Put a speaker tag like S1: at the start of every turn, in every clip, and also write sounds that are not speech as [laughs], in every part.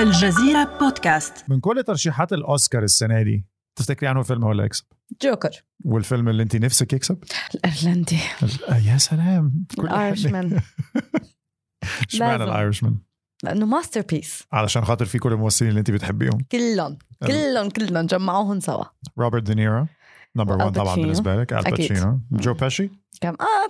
S1: الجزيرة بودكاست.
S2: من كل ترشيحات الأوسكار السنة دي تفتكري عنه فيلم هو اللي يكسب؟
S3: جوكر.
S2: والفيلم اللي انت نفسك يكسب؟ الأيرلندي. يا سلام. كل
S3: ال Irish
S2: حد-
S3: man [laughs]
S2: اشمعنى. ال
S3: Irishman؟ لأنه masterpiece
S2: علشان خاطر في كل الممثلين اللي انت بتحبيهم.
S3: كلهم كلهم كلهم جمعوهم سوا.
S2: روبرت دينيرو number 1 طبعا. بالنسبة لك
S3: أكيد.
S2: آل باتشينو جو بيشي؟
S3: كم؟ آه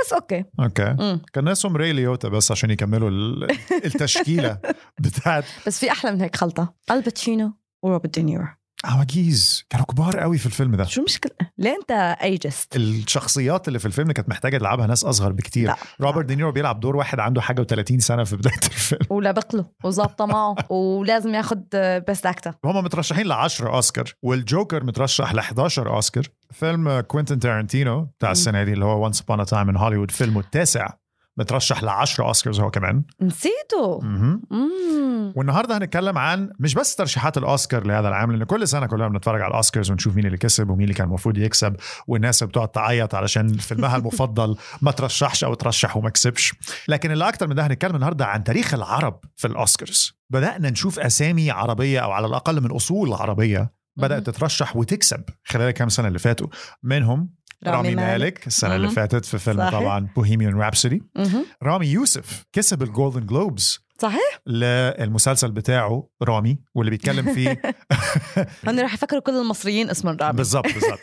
S3: بس okay.
S2: Okay.
S3: مم.
S2: كان ناقصهم راي ليوتا بس عشان يكملوا ال- [laughs] التشكيلة بتاعت
S3: بس في أحلى من هيك خلطة. آل باتشينو وروبرت دينيرو.
S2: عواجيز كانوا كبار قوي في الفيلم ده
S3: شو مشكلة؟ ليه انت ageist؟
S2: الشخصيات اللي في الفيلم كانت محتاجة تلعبها ناس أصغر بكتير
S3: لا.
S2: روبرت دينيرو بيلعب دور واحد عنده حاجة و30 سنة في بداية الفيلم
S3: ولابق له وظابطة معه [laughs] ولازم ياخذ best actor
S2: هم مترشحين ل 10 أوسكار والجوكر مترشح ل 11 أوسكار فيلم كوينتين تارانتينو بتاع. السنة دي اللي هو Once Upon a Time in Hollywood فيلمه التاسع مترشح ل 10 أوسكارز هو كمان.
S3: نسيته.
S2: والنهاردة هنتكلم عن مش بس ترشيحات الأوسكار لهذا العام لأن كل سنة كلنا بنتفرج على الأوسكارز ونشوف مين اللي كسب ومين اللي كان المفروض يكسب والناس اللي بتقعد تعيط علشان فيلمها المفضل [laughs] ما ترشحش أو ترشح وما كسبش. لكن اللي أكتر من ده هنتكلم النهارده عن تاريخ العرب في الأوسكارز. بدأنا نشوف أسامي عربية أو على الأقل من أصول عربية بدأت تترشح وتكسب خلال الكام سنة اللي فاتوا. منهم رامي, مالك السنة اللي. فاتت في فيلم
S3: صحيح.
S2: طبعا Bohemian
S3: Rhapsody.
S2: رامي يوسف كسب ال Golden Globes
S3: صحيح
S2: للمسلسل بتاعه رامي واللي بيتكلم فيه [laughs]
S3: هن رح يفكروا كل المصريين اسمهم رامي
S2: بالظبط بالظبط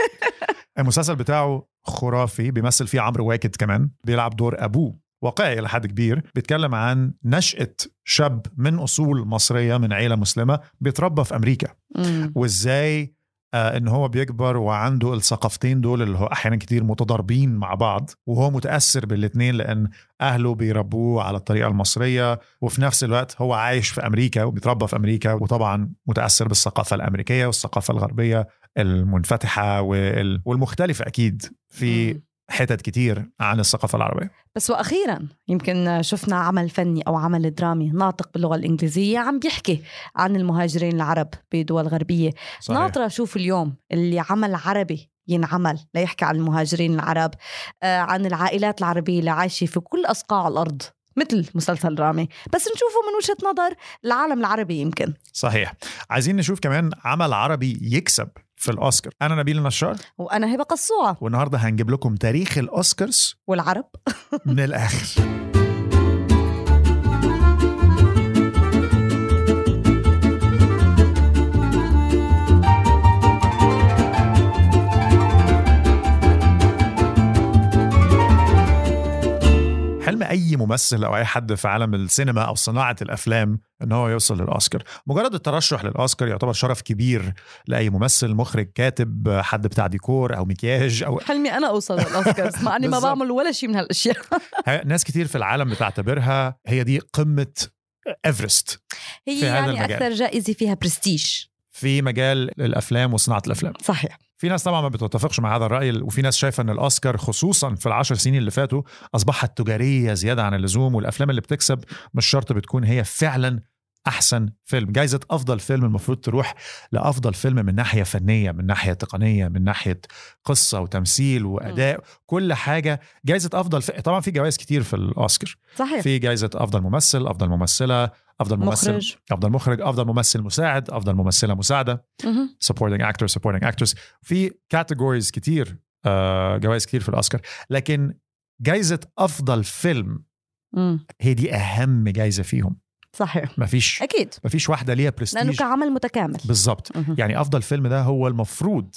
S2: المسلسل بتاعه خرافي بيمثل فيه عمرو واكد كمان بيلعب دور أبوه واقعي إلى حد كبير بيتكلم عن نشأة شاب من أصول مصرية من عيلة مسلمة بيتربى في أمريكا
S3: مم.
S2: وإزاي إن هو بيكبر وعنده الثقافتين دول اللي هو أحيانا كتير متضاربين مع بعض وهو متأثر بالاثنين لأن أهله بيربوه على الطريقة المصرية وفي نفس الوقت هو عايش في أمريكا وبيتربى في أمريكا وطبعا متأثر بالثقافة الأمريكية والثقافة الغربية المنفتحة وال- والمختلفة أكيد في. حتت كتير عن الثقافة العربية.
S3: بس وأخيرا يمكن شفنا عمل فني أو عمل درامي ناطق باللغة الإنجليزية عم بيحكي عن المهاجرين العرب بدول غربية.
S2: صحيح.
S3: ناطرة أشوف اليوم اللي عمل عربي ينعمل ليحكي عن المهاجرين العرب آه، عن العائلات العربية اللي عايشة في كل أصقاع الأرض. مثل مسلسل رامي. بس نشوفه من وجهة نظر العالم العربي يمكن.
S2: صحيح. عايزين نشوف كمان عمل عربي يكسب في الأوسكار. أنا نبيل النشار.
S3: وأنا هبة قصوعه
S2: والنهاردة هنجيب لكم تاريخ الأوسكارز.
S3: والعرب. [laughs]
S2: من الآخر. ممثل أو أي حد في عالم السينما أو صناعة الأفلام إن هو يوصل للأوسكار. مجرد الترشح للأوسكار يعتبر شرف كبير لأي ممثل مخرج كاتب حد بتاع ديكور أو مكياج أو
S3: حلمي أنا أوصل للاوسكارز مع اني ما. بعمل ولا شيء من
S2: هالأشياء. [laughs] ناس كتير في العالم بتعتبرها هي دي قمة إيفرست
S3: هي يعني. أكثر جائزة فيها برستيج.
S2: في مجال الأفلام وصناعة الأفلام.
S3: صحيح.
S2: في ناس طبعا ما بتتفقش مع هذا الرأي وفي ناس شايفة إن الأوسكار خصوصا في العشر سنين اللي فاتوا أصبحت تجارية زيادة عن اللزوم والأفلام اللي بتكسب مش شرط بتكون هي فعلا أحسن فيلم. جايزة أفضل فيلم المفروض تروح لأفضل فيلم من ناحية فنية من ناحية تقنية من ناحية قصة وتمثيل وأداء كل حاجة. جايزة أفضل ف... طبعا في جوائز كتير في الأوسكار.
S3: صحيح.
S2: في جايزة أفضل ممثل أفضل ممثلة أفضل ممثل
S3: مخرج.
S2: أفضل مخرج أفضل ممثل مساعد أفضل ممثلة مساعدة.
S3: مهم.
S2: supporting actor supporting actress. في categories كتير آه، جوائز كتير في الأوسكار. لكن جايزة أفضل فيلم
S3: مم.
S2: هي دي أهم جايزة فيهم.
S3: صحيح.
S2: مفيش.
S3: أكيد.
S2: مفيش واحدة ليها
S3: لأنه
S2: برستيج
S3: كعمل متكامل.
S2: بالظبط. يعني أفضل فيلم ده هو المفروض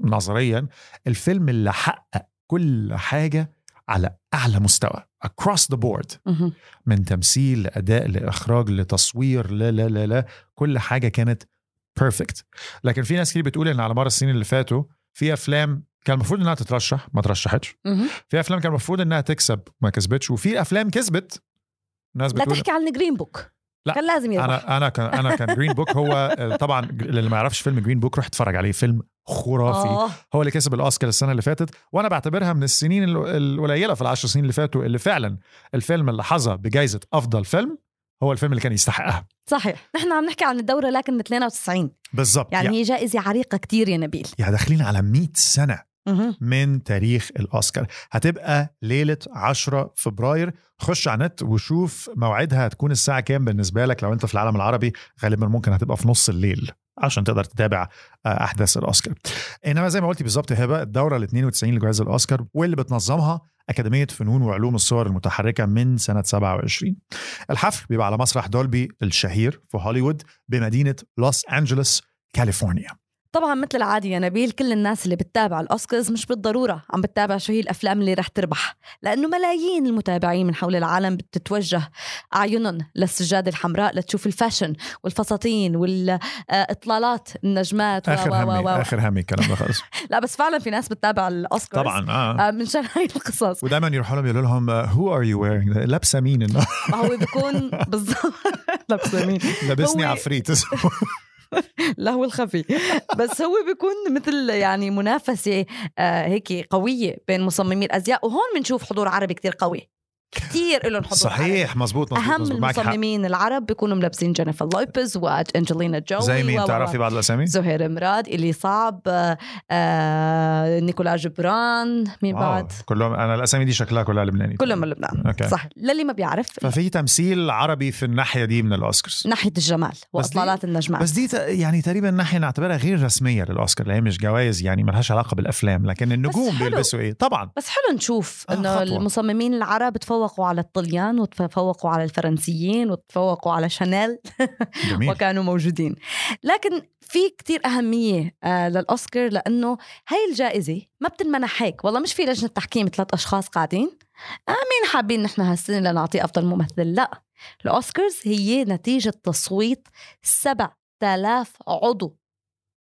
S2: نظريا الفيلم اللي حقق كل حاجة على أعلى مستوى across the board. من تمثيل لأداء لإخراج لتصوير لا لا لا لا كل حاجة كانت perfect لكن في ناس كتير بتقول إن على مر السنين اللي فاتوا في أفلام كان المفروض إنها تترشح ما ترشحتش. في أفلام كان المفروض إنها تكسب ما كسبتش. وفي أفلام كسبت ناس
S3: لا
S2: بتقول
S3: تحكي عن Green Book
S2: لا،
S3: كان لازم يربح
S2: أنا أنا كان أنا كان Green Book هو آه، طبعا اللي ما يعرفش فيلم Green Book روح اتفرج عليه فيلم خرافي.
S3: آه.
S2: هو اللي كسب الأوسكار السنة اللي فاتت وأنا بعتبرها من السنين ال- القليلة في العشر سنين اللي فاتوا اللي فعلا الفيلم اللي حظى بجائزه أفضل فيلم هو الفيلم اللي كان يستحقها.
S3: صحيح. نحن عم نحكي عن الدورة لكن من 92
S2: بالظبط
S3: يعني
S2: يعني
S3: جائزة عريقة كتير يا نبيل.
S2: يعني داخلين على 100
S3: سنة.
S2: من تاريخ الأوسكار. هتبقى ليلة 10 فبراير. خش على النت وشوف موعدها. هتكون الساعة كام بالنسبة لك؟ لو أنت في العالم العربي غالبا ممكن هتبقى في نص الليل عشان تقدر تتابع آه، أحداث الأوسكار. إنما زي ما قلتي بالظبط يا هبة الدورة ال 92 لجوائز الأوسكار واللي بتنظمها أكاديمية فنون وعلوم الصور المتحركة من سنة 27 الحفل بيبقى على مسرح دولبي الشهير في هوليوود بمدينة لوس أنجلوس كاليفورنيا.
S3: طبعا مثل العادي يا نبيل كل الناس اللي بتتابع الأوسكارز مش بالضرورة عم بتتابع شو هي الأفلام اللي رح تربح لأنه ملايين المتابعين من حول العالم بتتوجه أعينهم للسجادة الحمراء لتشوف ال fashion والفساتين والإطلالات النجمات و-
S2: آخر
S3: و- و-
S2: همي
S3: و-
S2: آخر همي الكلام [laughs] خلص
S3: لا بس فعلا في ناس بتتابع الأوسكارز.
S2: طبعا آه.
S3: آه، من شان هاي القصص.
S2: ودايما يروحوا لهم يقولوا لهم who are you wearing لابسة مين؟
S3: ما هو بيكون بالضبط. لابسه [laughs] مين
S2: لابسني عفريت. [laughs] [laughs]
S3: لهو الخفي. بس هو بيكون مثل يعني منافسة آه هيك قوية بين مصممي الأزياء وهون بنشوف حضور عربي كتير قوي. كتير لهم حضور عربي.
S2: صحيح مظبوط
S3: أهم
S2: مظبوط معك حق.
S3: المصممين العرب بيكونوا ملبسين جينيفر لوبيز وأنجلينا جولي
S2: زي مين تعرفي بعض الأسامي؟
S3: زهير مراد إيلي صعب آه آه نيكولا جبران مين
S2: واو،
S3: بعد
S2: كلهم أنا الأسامي دي شكلها كلها لبناني
S3: كلهم من لبنان
S2: أوكي
S3: صح للي ما بيعرف
S2: ففي تمثيل عربي في الناحية دي من الأوسكارز
S3: ناحية الجمال وإطلالات النجمات
S2: بس دي يعني تقريبا ناحية نعتبرها غير رسمية للأوسكار اللي هي مش جوائز يعني ملهاش علاقة بالأفلام لكن النجوم. بيلبسوا إيه طبعا
S3: بس حلو نشوف
S2: آه، إنه.
S3: المصممين العرب تفوقوا على الطليان وتفوقوا على الفرنسيين وتفوقوا على شانيل [laughs] وكانوا موجودين. لكن في كتير أهمية آه للأوسكار لأنه هاي الجائزة ما بتنمنح هيك. والله مش في لجنة تحكيم ثلاث أشخاص قاعدين. آه مين حابين نحن هالسنة لنعطيه أفضل ممثل؟ لا. الأوسكارز هي نتيجة تصويت 7000 عضو.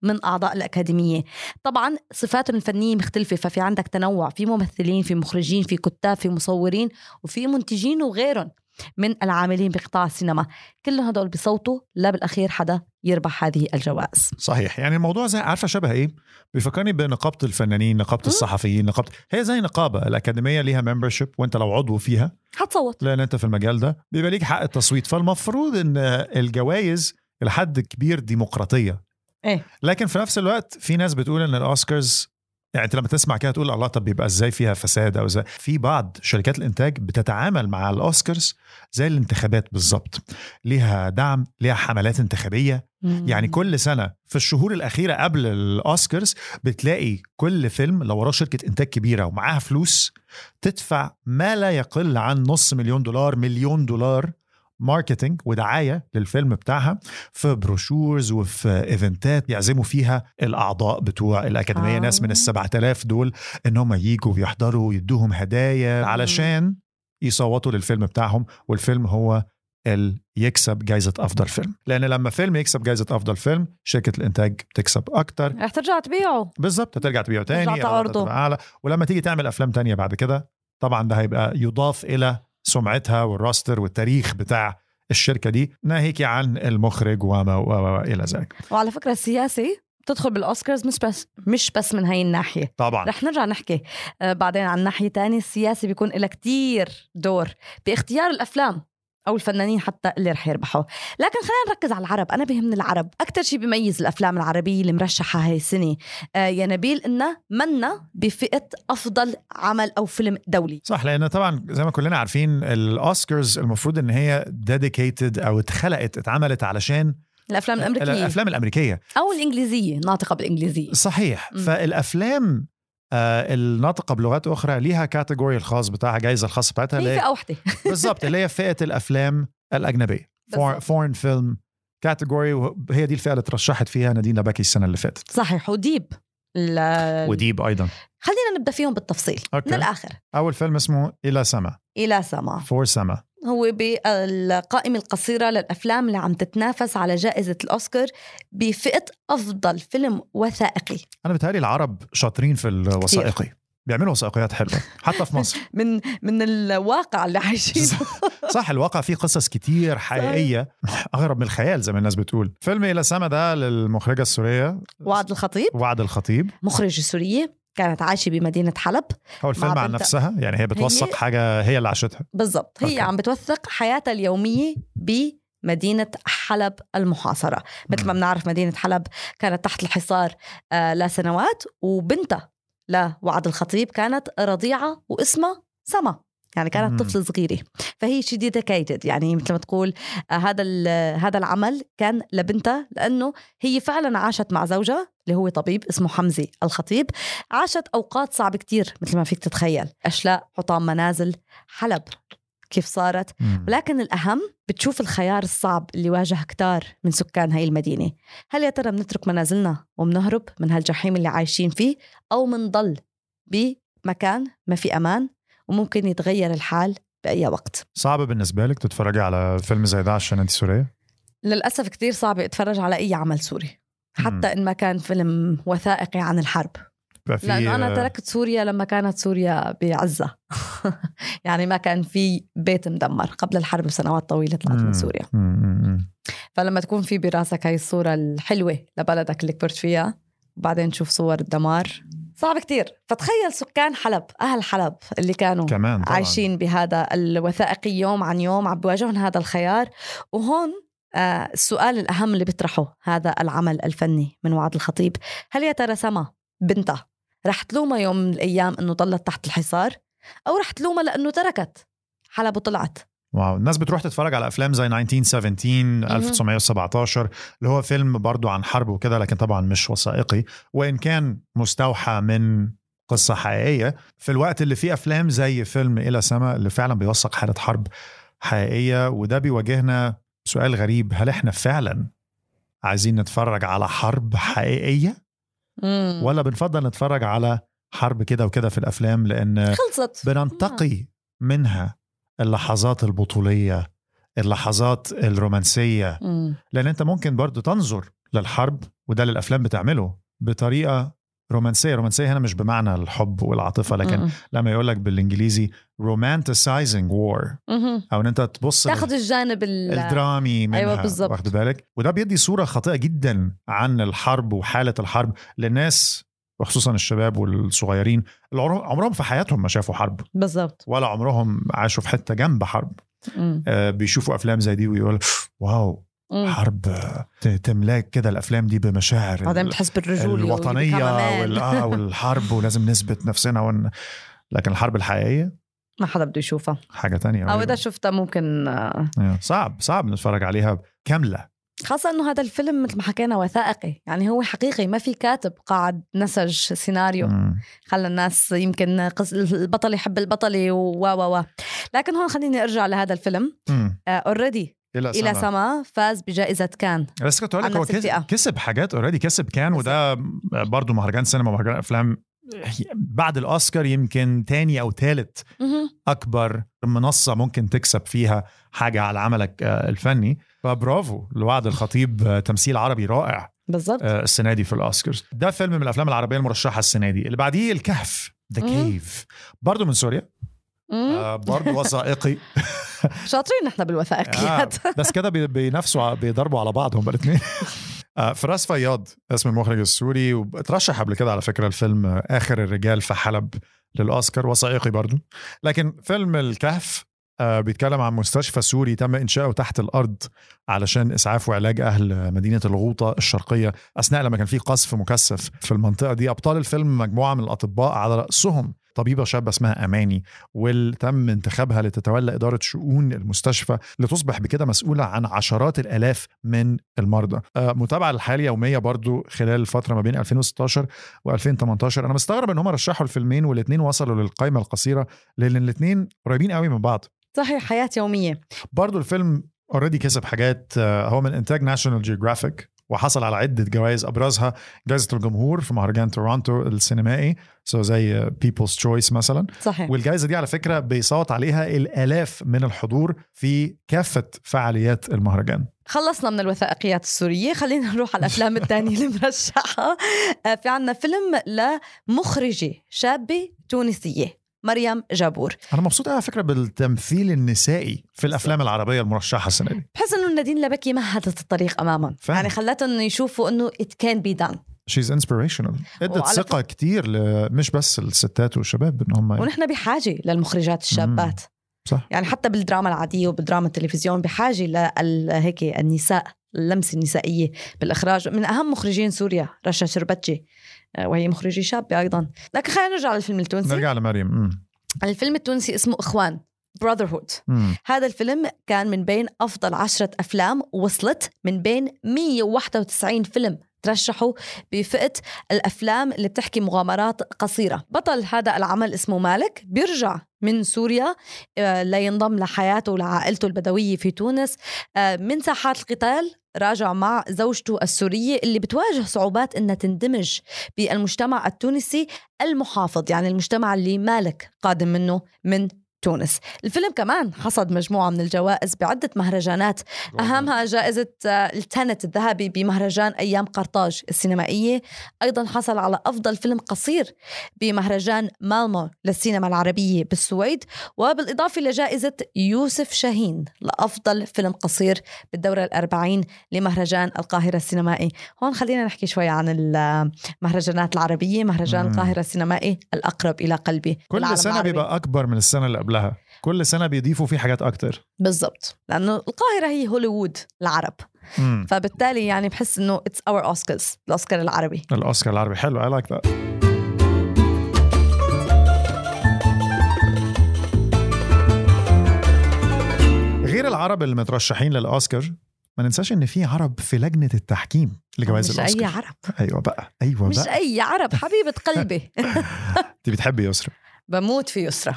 S3: من أعضاء الأكاديمية. طبعا صفاتهم الفنية مختلفة ففي عندك تنوع في ممثلين في مخرجين في كتاب في مصورين وفي منتجين وغيرهم من العاملين بقطاع السينما. كلهم هدول بصوتوا لا بالأخير حدا يربح هذه الجوائز.
S2: صحيح. يعني الموضوع زي عارفة شبه إيه بيفكرني بنقابة الفنانين نقابة الصحفيين نقابة هي زي نقابة الأكاديمية ليها membership وأنت لو عضو فيها
S3: حتصوت
S2: لأن أنت في المجال ده بيبقى ليك حق التصويت. فالمفروض إن الجوائز لحد كبير ديمقراطية.
S3: إيه.
S2: لكن في نفس الوقت في ناس بتقول إن الأوسكارز يعني أنت لما تسمع كده تقول الله طب بيبقى إزاي فيها فساد أو إزاي؟ في بعض شركات الإنتاج بتتعامل مع الأوسكارز زي الانتخابات بالظبط. ليها دعم ليها حملات انتخابية. يعني كل سنة في الشهور الأخيرة قبل الأوسكارز بتلاقي كل فيلم لو وراه شركة إنتاج كبيرة ومعاها فلوس تدفع ما لا يقل عن نص مليون دولار مليون دولار marketing ودعاية للفيلم بتاعها في brochures وفي eventات يعزموا فيها الأعضاء بتوع الأكاديمية
S3: آه.
S2: آه. ناس من ال 7000 دول إن هم ييجوا ويحضروا ويدوهم هدايا علشان يصوتوا للفيلم بتاعهم والفيلم هو ال يكسب جائزة أفضل فيلم لأن لما فيلم يكسب جائزة أفضل فيلم شركة الإنتاج بتكسب أكتر
S3: رح ترجع تبيعه
S2: بالظبط هترجع تبيعه تاني
S3: تعرضه.
S2: أعلى ولما تيجي تعمل أفلام تانية بعد كده طبعا ده هيبقى يضاف إلى سمعتها والراستر والتاريخ بتاع الشركة دي ناهيك عن المخرج وما إلى ذلك.
S3: وعلى فكرة السياسي تدخل بالأوسكارز مش بس مش بس من هاي الناحية.
S2: طبعا.
S3: رح نرجع نحكي. آه، بعدين عن ناحية تانية السياسي بيكون لها كتير دور. بإختيار الأفلام أو الفنانين حتى اللي رح يربحوا. لكن خلينا نركز على العرب. أنا بهمني العرب. أكثر شيء بيميز الأفلام العربية اللي مرشحة هاي السنة آه يا نبيل انها منا بفئة أفضل عمل أو فيلم دولي.
S2: صح لأن طبعا زي ما كلنا عارفين الأوسكارز المفروض إن هي dedicated أو اتخلقت اتعملت علشان
S3: الأفلام الأمريكية.
S2: الأفلام الأمريكية.
S3: أو الإنجليزية ناطقة بالإنجليزية.
S2: صحيح.
S3: مم.
S2: فالأفلام آه الناطقة بلغات أخرى ليها category الخاص بتاعها جايزة الخاصه بتاعتها اللي
S3: فئة وحده [laughs]
S2: بالظبط اللي هي فئة الأفلام
S3: الأجنبية.
S2: foreign film category وهي دي الفئة اللي ترشحت فيها نادين لبكي السنة اللي فاتت.
S3: صحيح وذيب
S2: وذيب أيضا.
S3: خلينا نبدأ فيهم بالتفصيل
S2: أوكي.
S3: من الآخر.
S2: أول فيلم اسمه إلى سما.
S3: إلى سما.
S2: For سما.
S3: هو بالقائمة القصيرة للأفلام اللي عم تتنافس على جائزة الأوسكار بفئة أفضل فيلم وثائقي.
S2: أنا بتهيألي العرب شاطرين في الوثائقي. بيعملوا وثائقيات حلوة حتى في مصر. [laughs]
S3: من من الواقع اللي عايشينه
S2: صح الواقع فيه قصص كتير حقيقية أغرب من الخيال زي ما الناس بتقول. فيلم إلى سما ده للمخرجة السورية.
S3: وعد الخطيب.
S2: وعد الخطيب.
S3: مخرجة سورية. كانت عايشة بمدينة حلب
S2: هو الفيلم عن نفسها يعني هي بتوثق
S3: هي-
S2: حاجة هي اللي عاشتها
S3: بالضبط هي
S2: أوكي.
S3: عم بتوثق حياتها اليومية بمدينة حلب المحاصرة مثل ما. بنعرف مدينة حلب كانت تحت الحصار آه لسنوات وبنتها لوعد الخطيب كانت رضيعة واسمها سما يعني كانت
S2: مم.
S3: طفل صغيرة. فهي شي ديديكيتد يعني مثل ما تقول آه، هذا هذا العمل كان لبنتها لأنه هي فعلا عاشت مع زوجها اللي هو طبيب اسمه حمزي الخطيب. عاشت أوقات صعبة كتير مثل ما فيك تتخيل. أشلاء حطام منازل حلب كيف صارت؟
S2: مم.
S3: ولكن الأهم بتشوف الخيار الصعب اللي واجه كتار من سكان هاي المدينة. هل يا ترى بنترك منازلنا وبنهرب من هالجحيم اللي عايشين فيه أو منضل بمكان ما في أمان؟ وممكن يتغير الحال بأي وقت.
S2: صعب بالنسبة لك تتفرجي على فيلم زي ده عشان انت سورية؟
S3: للأسف كتير صعب أتفرج على أي عمل سوري. حتى إن ما كان فيلم وثائقي عن الحرب.
S2: في
S3: لأنه أنا تركت سوريا لما كانت سوريا بعزة. [laughs] يعني ما كان في بيت مدمر. قبل الحرب بسنوات طويلة طلعت. من سوريا. فلما تكون في براسك هاي الصورة الحلوة لبلدك اللي كبرت فيها وبعدين تشوف صور الدمار صعب كتير. فتخيل سكان حلب أهل حلب اللي كانوا
S2: كمان طبعا.
S3: عايشين بهذا الوثائقي يوم عن يوم عم بواجههم هذا الخيار. وهون آه السؤال الأهم اللي بيطرحه هذا العمل الفني من وعد الخطيب. هل يا ترى سما بنتها رح تلومها يوم من الأيام أنه ضلت تحت الحصار؟ أو رح تلومها لأنه تركت؟ حلب وطلعت.
S2: واو. الناس بتروح تتفرج على أفلام زي 1917 1917 اللي هو فيلم برضو عن حرب وكده لكن طبعا مش وثائقي. وإن كان مستوحى من قصة حقيقية في الوقت اللي فيه أفلام زي فيلم إلى سما اللي فعلا بيوثق حالة حرب حقيقية. وده بيواجهنا سؤال غريب هل إحنا فعلا عايزين نتفرج على حرب حقيقية؟
S3: مم.
S2: ولا بنفضل نتفرج على حرب كده وكده في الأفلام؟ لأن
S3: خلصت.
S2: بننتقي منها اللحظات البطولية اللحظات الرومانسية
S3: مم.
S2: لأن أنت ممكن برضو تنظر للحرب وده اللي الأفلام بتعمله بطريقة رومانسية رومانسية هنا مش بمعنى الحب والعاطفة لكن
S3: مم.
S2: لما يقول لك بالإنجليزي romanticizing war
S3: مهم.
S2: أو أن أنت تبص
S3: تاخذ الجانب ال-
S2: الدرامي منها
S3: أيوة بالظبط.
S2: واخد بالك وده بيدي صورة خاطئة جدا عن الحرب وحالة الحرب للناس وخصوصا الشباب والصغيرين اللي عمرهم- في حياتهم ما شافوا حرب.
S3: بالضبط.
S2: ولا عمرهم عاشوا في حتة جنب حرب. آه، بيشوفوا أفلام زي دي ويقول واو
S3: مم.
S2: حرب تملاك كده الأفلام دي بمشاعر
S3: بعدين بتحس بالرجوله الوطنية.
S2: وال- آه، [laughs] والحرب ولازم نثبت نفسنا ون... لكن الحرب الحقيقية؟
S3: ما حدا بده يشوفها.
S2: حاجة تانية
S3: أو إذا شفتها ممكن آه،
S2: آه، صعب صعب نتفرج عليها كاملة.
S3: خاصة إنه هذا الفيلم مثل ما حكينا وثائقي. يعني هو حقيقي ما في كاتب قاعد نسج سيناريو. خلى الناس يمكن قص... البطل يحب البطلة و و و لكن هون خليني أرجع لهذا الفيلم. already
S2: إلى
S3: إلى
S2: سما.
S3: سما فاز بجائزة كان.
S2: بس كنت أقول لك هو. كسب, حاجات already كسب كان وده برضو مهرجان سينما مهرجان أفلام بعد الأوسكار يمكن تاني أو
S3: مهم.
S2: أكبر منصة ممكن تكسب فيها حاجة على عملك آه، الفني. فبرافو لوعد الخطيب آه، تمثيل عربي رائع
S3: بالضبط
S2: آه، السنة دي في الاوسكارز ده فيلم من الأفلام العربية المرشحة السنة دي. اللي بعديه الكهف
S3: The.
S2: Cave برضه من سوريا. آه، برضه وثائقي. [laughs]
S3: شاطرين نحن بالوثائقيات
S2: آه، بس كده بي- بينافسوا بيضربوا على بعض هم الاثنين [laughs] فراس فياض اسم المخرج السوري وترشح قبل كده على فكرة الفيلم آه، آخر الرجال في حلب للأوسكار وثائقي برضه لكن فيلم الكهف آه، بيتكلم عن مستشفى سوري تم إنشاؤه تحت الأرض علشان إسعاف وعلاج أهل مدينة الغوطة الشرقية أثناء لما كان في قصف مكثف في المنطقة دي. أبطال الفيلم مجموعة من الأطباء على رأسهم طبيبة شابة اسمها أماني واللي تم انتخابها لتتولى إدارة شؤون المستشفى لتصبح بكده مسؤولة عن عشرات الآلاف من المرضى. آه، متابعة للحياة اليومية برضو خلال الفترة ما بين 2016 و2018 أنا مستغرب إن هم رشحوا الفيلمين والاثنين وصلوا للقائمه القصيرة لأن الاثنين قريبين قوي من بعض.
S3: صحيح حياة يومية.
S2: برضو الفيلم already كسب حاجات آه، هو من انتاج ناشونال جيوغرافيك وحصل على عدة جوائز أبرزها. جائزة الجمهور في مهرجان تورونتو السينمائي so زي People's Choice مثلا.
S3: صحيح.
S2: والجائزة دي على فكرة بيصوت عليها الآلاف من الحضور في كافة فعاليات المهرجان.
S3: خلصنا من الوثائقيات السورية. خلينا [laughs] نروح على الأفلام الثانية اللي مرشحة. آه، في عنا فيلم لمخرجة شابة تونسية. مريم جابور.
S2: أنا مبسوط على فكرة بالتمثيل النسائي في الأفلام العربية المرشحة السنة دي.
S3: بحس إنه نادين لبكي مهدت الطريق أمامهم.
S2: فاهم.
S3: يعني خلتهم يشوفوا إنه it can be done.
S2: she's inspirational
S3: إدت
S2: ثقة كتير ل- مش بس الستات والشباب إن هم
S3: ونحن بحاجة للمخرجات الشابات.
S2: صح.
S3: يعني حتى بالدراما العادية وبالدراما التلفزيون بحاجة لهيك النساء اللمسة النسائية بالإخراج. من أهم مخرجين سوريا رشا شربتجي. وهي مخرجة شابة أيضا. لكن خلينا نرجع للفيلم التونسي.
S2: نرجع لمريم.
S3: الفيلم التونسي اسمه براذرهود
S2: مم.
S3: هذا الفيلم كان من بين أفضل عشرة أفلام وصلت من بين 191 فيلم. ترشحوا بفئة الأفلام اللي بتحكي مغامرات قصيرة. بطل هذا العمل اسمه مالك بيرجع من سوريا آه، لينضم لحياته ولعائلته البدوية في تونس. آه، من ساحات القتال راجع مع زوجته السورية اللي بتواجه صعوبات إنها تندمج بالمجتمع التونسي المحافظ يعني المجتمع اللي مالك قادم منه من تونس. الفيلم كمان حصد مجموعة من الجوائز بعدة مهرجانات. أهمها جائزة آه، التنت الذهبي بمهرجان أيام قرطاج السينمائية. أيضا حصل على أفضل فيلم قصير بمهرجان مالمو للسينما العربية بالسويد. وبالإضافة لجائزة يوسف شاهين لأفضل فيلم قصير بالدورة الأربعين لمهرجان القاهرة السينمائي. هون خلينا نحكي شوي عن المهرجانات العربية. مهرجان
S2: مم.
S3: القاهرة السينمائي الأقرب إلى قلبي
S2: كل
S3: العربي.
S2: بيبقى أكبر من السنة اللي قبلها. كل سنة بيضيفوا فيه حاجات أكتر.
S3: بالضبط. لأنه القاهرة هي هوليوود العرب.
S2: مم.
S3: فبالتالي يعني بحس إنه it's our Oscars الأوسكار العربي.
S2: الأوسكار العربي. حلو I like that غير العرب المترشحين للأوسكار ما ننساش إن في عرب في لجنة التحكيم لجوائز
S3: مش
S2: الأوسكار.
S3: اي عرب.
S2: أيوه بقى أيوه
S3: مش
S2: بقى.
S3: أي عرب حبيبة قلبي. [laughs]
S2: انت بتحبي يسرا.
S3: بموت في
S2: يسرا.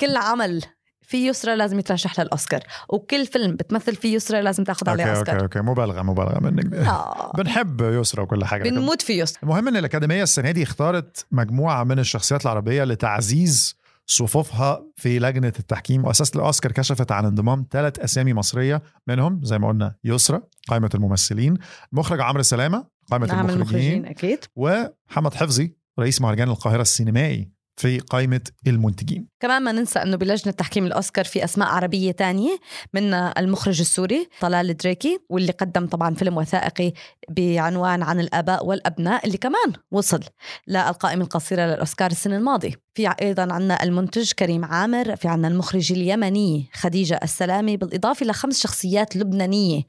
S3: كل عمل في يسرا لازم يترشح للأوسكار. وكل فيلم بتمثل فيه يسرا لازم تاخذ عليه
S2: okay okay
S3: أوسكار.
S2: أوكي مبالغة مبالغة منك.
S3: آه.
S2: بنحب يسرا وكل حاجة
S3: بنموت في يسرى.
S2: المهم إن الأكاديمية السنة دي اختارت مجموعة من الشخصيات العربية لتعزيز صفوفها في لجنة التحكيم وأساس الأوسكار كشفت عن انضمام ثلاث أسامي مصرية منهم زي ما قلنا يسرا قائمة الممثلين المخرج عمرو سلامة قائمة
S3: نعم
S2: المخرجين
S3: المخرجين أكيد.
S2: ومحمد حفظي رئيس مهرجان القاهرة السينمائي. في قائمة المنتجين.
S3: كمان ما ننسى أنه بلجنة تحكيم الأوسكار في أسماء عربية تانية منها المخرج السوري طلال دريكي واللي قدم طبعا فيلم وثائقي بعنوان عن الآباء والأبناء اللي كمان وصل للقائمة القصيرة للأوسكار السنة الماضية. في أيضا عندنا المنتج كريم عامر في عندنا المخرج اليمني خديجة السلامي بالإضافة لخمس شخصيات لبنانية.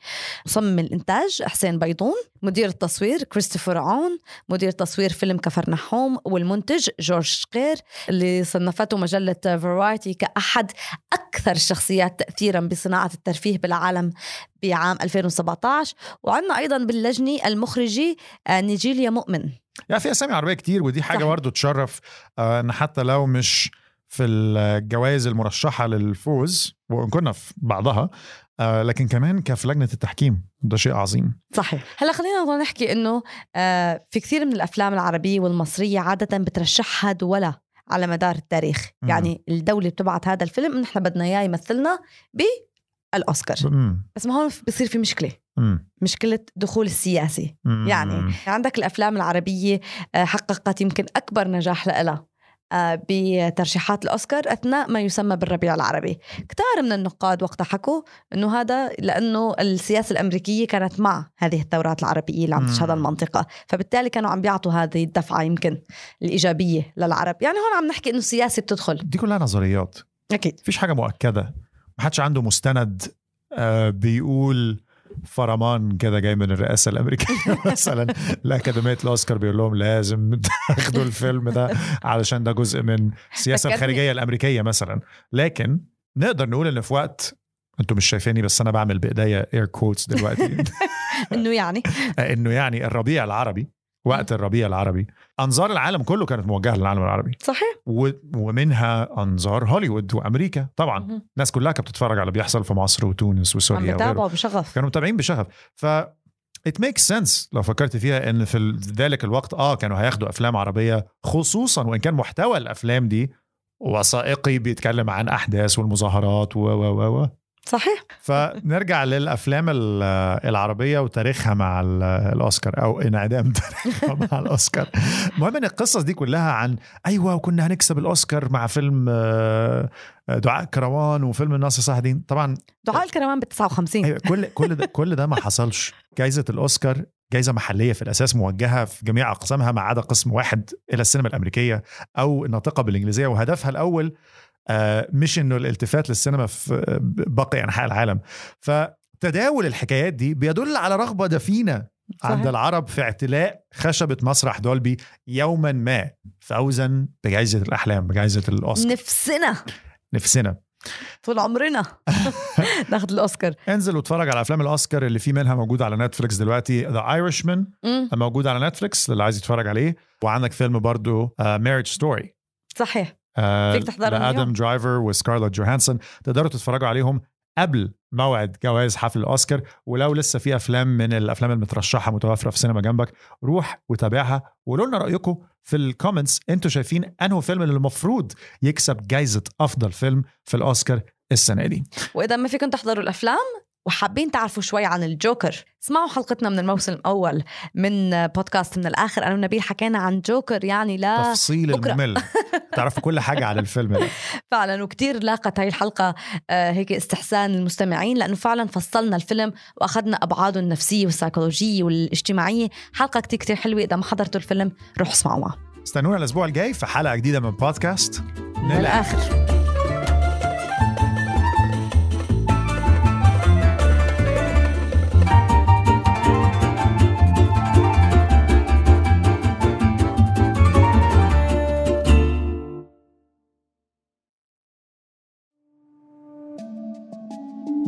S3: مصمم الإنتاج حسين بيضون مدير التصوير كريستوفر عون مدير تصوير فيلم كفر نحوم والمنتج جورج شقير اللي صنفته مجلة فرايتي كأحد أكثر الشخصيات تأثيرا بصناعة الترفيه بالعالم. بعام 2017 وعندنا أيضا باللجنة المخرجة آه، نيجيليا مؤمن
S2: يعني في اسامي عربية كتير ودي
S3: حاجة.
S2: برضه تشرف آه، إن حتى لو مش في الجوائز المرشحة للفوز وإن كنا في بعضها آه، لكن كمان كفي لجنه التحكيم ده شيء عظيم
S3: صحيح هلا خلينا نحكي إنه آه، في كثير من الأفلام العربية والمصرية عادة بترشحها دولة على مدار التاريخ. يعني الدولة بتبعت هذا الفيلم نحن بدنا إياه يمثلنا بالاوسكار
S2: مم.
S3: بس ما هون بصير في مشكلة.
S2: مم.
S3: مشكلة دخول السياسي
S2: مم.
S3: يعني عندك الأفلام العربية آه، حققت يمكن أكبر نجاح لها بترشيحات الأوسكار أثناء ما يسمى بالربيع العربي. كتار من النقاد وقتها حكوا إنه هذا لأنه السياسة الأمريكية كانت مع هذه الثورات العربية اللي عم. تشهدها المنطقة. فبالتالي كانوا عم بيعطوا هذه الدفعة يمكن الإيجابية للعرب. يعني هون عم نحكي إنه السياسة بتدخل.
S2: دي كلها نظريات.
S3: أكيد.
S2: مفيش حاجة مؤكدة. ما حدش عنده مستند آه، بيقول فرمان كده جاي من الرئاسة الأمريكية [laughs] مثلا. لأكاديمية الأوسكار بيقول لهم لازم تاخدوا الفيلم ده علشان ده جزء من
S3: السياسة
S2: الخارجية الأمريكية مثلا. لكن نقدر نقول إن في وقت أنتوا مش شايفيني بس أنا بعمل بإيديا اير كوتس دلوقتي. [laughs]
S3: إنه يعني. [laughs]
S2: إنه يعني الربيع العربي وقت الربيع العربي. أنظار العالم كله كانت موجهة للعالم العربي.
S3: صحيح.
S2: و- ومنها أنظار هوليوود وأمريكا. طبعا
S3: مهم.
S2: الناس كلها كانت بتتفرج على اللي بيحصل في مصر وتونس وسوريا وغيره.
S3: بتابعوا بشغف.
S2: كانوا متابعين بشغف. ف it makes sense لو فكرت فيها إن في ذلك الوقت آه كانوا هياخدوا أفلام عربية خصوصا وإن كان محتوى الأفلام دي وثائقي بيتكلم عن أحداث والمظاهرات و و و و
S3: صحيح.
S2: فنرجع للأفلام ال- العربية وتاريخها مع ال- الأوسكار أو انعدام تاريخها مع [laughs] الأوسكار. المهم إن القصص دي كلها عن أيوه وكنا هنكسب الأوسكار مع فيلم آه، دعاء كروان وفيلم الناصر صلاح الدين طبعا
S3: دعاء الكرمان ب 59
S2: أيوة كل كل ده كل ده ما حصلش. جائزه الأوسكار جائزه محلية في الأساس موجهة في جميع أقسامها ما عدا قسم واحد إلى السينما الأمريكية أو الناطقة بالإنجليزية وهدفها الأول مش إنه الالتفات للسينما في باقي انحاء العالم. ف تداول الحكايات دي بيدل على رغبة دفينة عند
S3: صحيح.
S2: العرب في اعتلاء خشبة مسرح دولبي يوما ما فوزا بجائزة الأحلام بجائزة الأوسكار.
S3: نفسنا.
S2: نفسنا.
S3: طول عمرنا. [laughs] ناخذ الأوسكار.
S2: انزل واتفرج على أفلام الأوسكار اللي في منها موجود على نتفليكس دلوقتي The
S3: Irishman
S2: موجود على نتفليكس للي عايز يتفرج عليه. وعندك فيلم برضو Marriage Story
S3: صحيح.
S2: آه،
S3: فيك تحضرهم
S2: لآدم
S3: اليوم.
S2: درايفر وسكارلت جوهانسون تقدروا تتفرجوا عليهم قبل موعد جوائز حفل الأوسكار ولو لسه في أفلام من الأفلام المترشحة متوفرة في سينما جنبك روح وتابعها وقولوا لنا رأيكم في ال comments أنتوا شايفين انه فيلم اللي المفروض يكسب جائزه أفضل فيلم في الأوسكار السنة دي
S3: وإذا ما فيكم تحضروا الأفلام وحابين تعرفوا شوي عن الجوكر. اسمعوا حلقتنا من الموسم الأول من بودكاست من الآخر. أنا ونبيل حكينا عن جوكر يعني لا
S2: تفصيل
S3: بكرة.
S2: الممل. تعرفوا كل حاجة عن الفيلم ده. [laughs]
S3: فعلا وكتير لاقت هاي الحلقة آه، هيك استحسان المستمعين لأنه فعلا فصلنا الفيلم وأخذنا أبعاده النفسية والسيكولوجية والاجتماعية. حلقة كتير كتير حلوة. إذا ما حضرتوا الفيلم روحوا اسمعوها.
S2: استنونا الأسبوع الجاي في حلقة جديدة من بودكاست.
S3: من الآخر.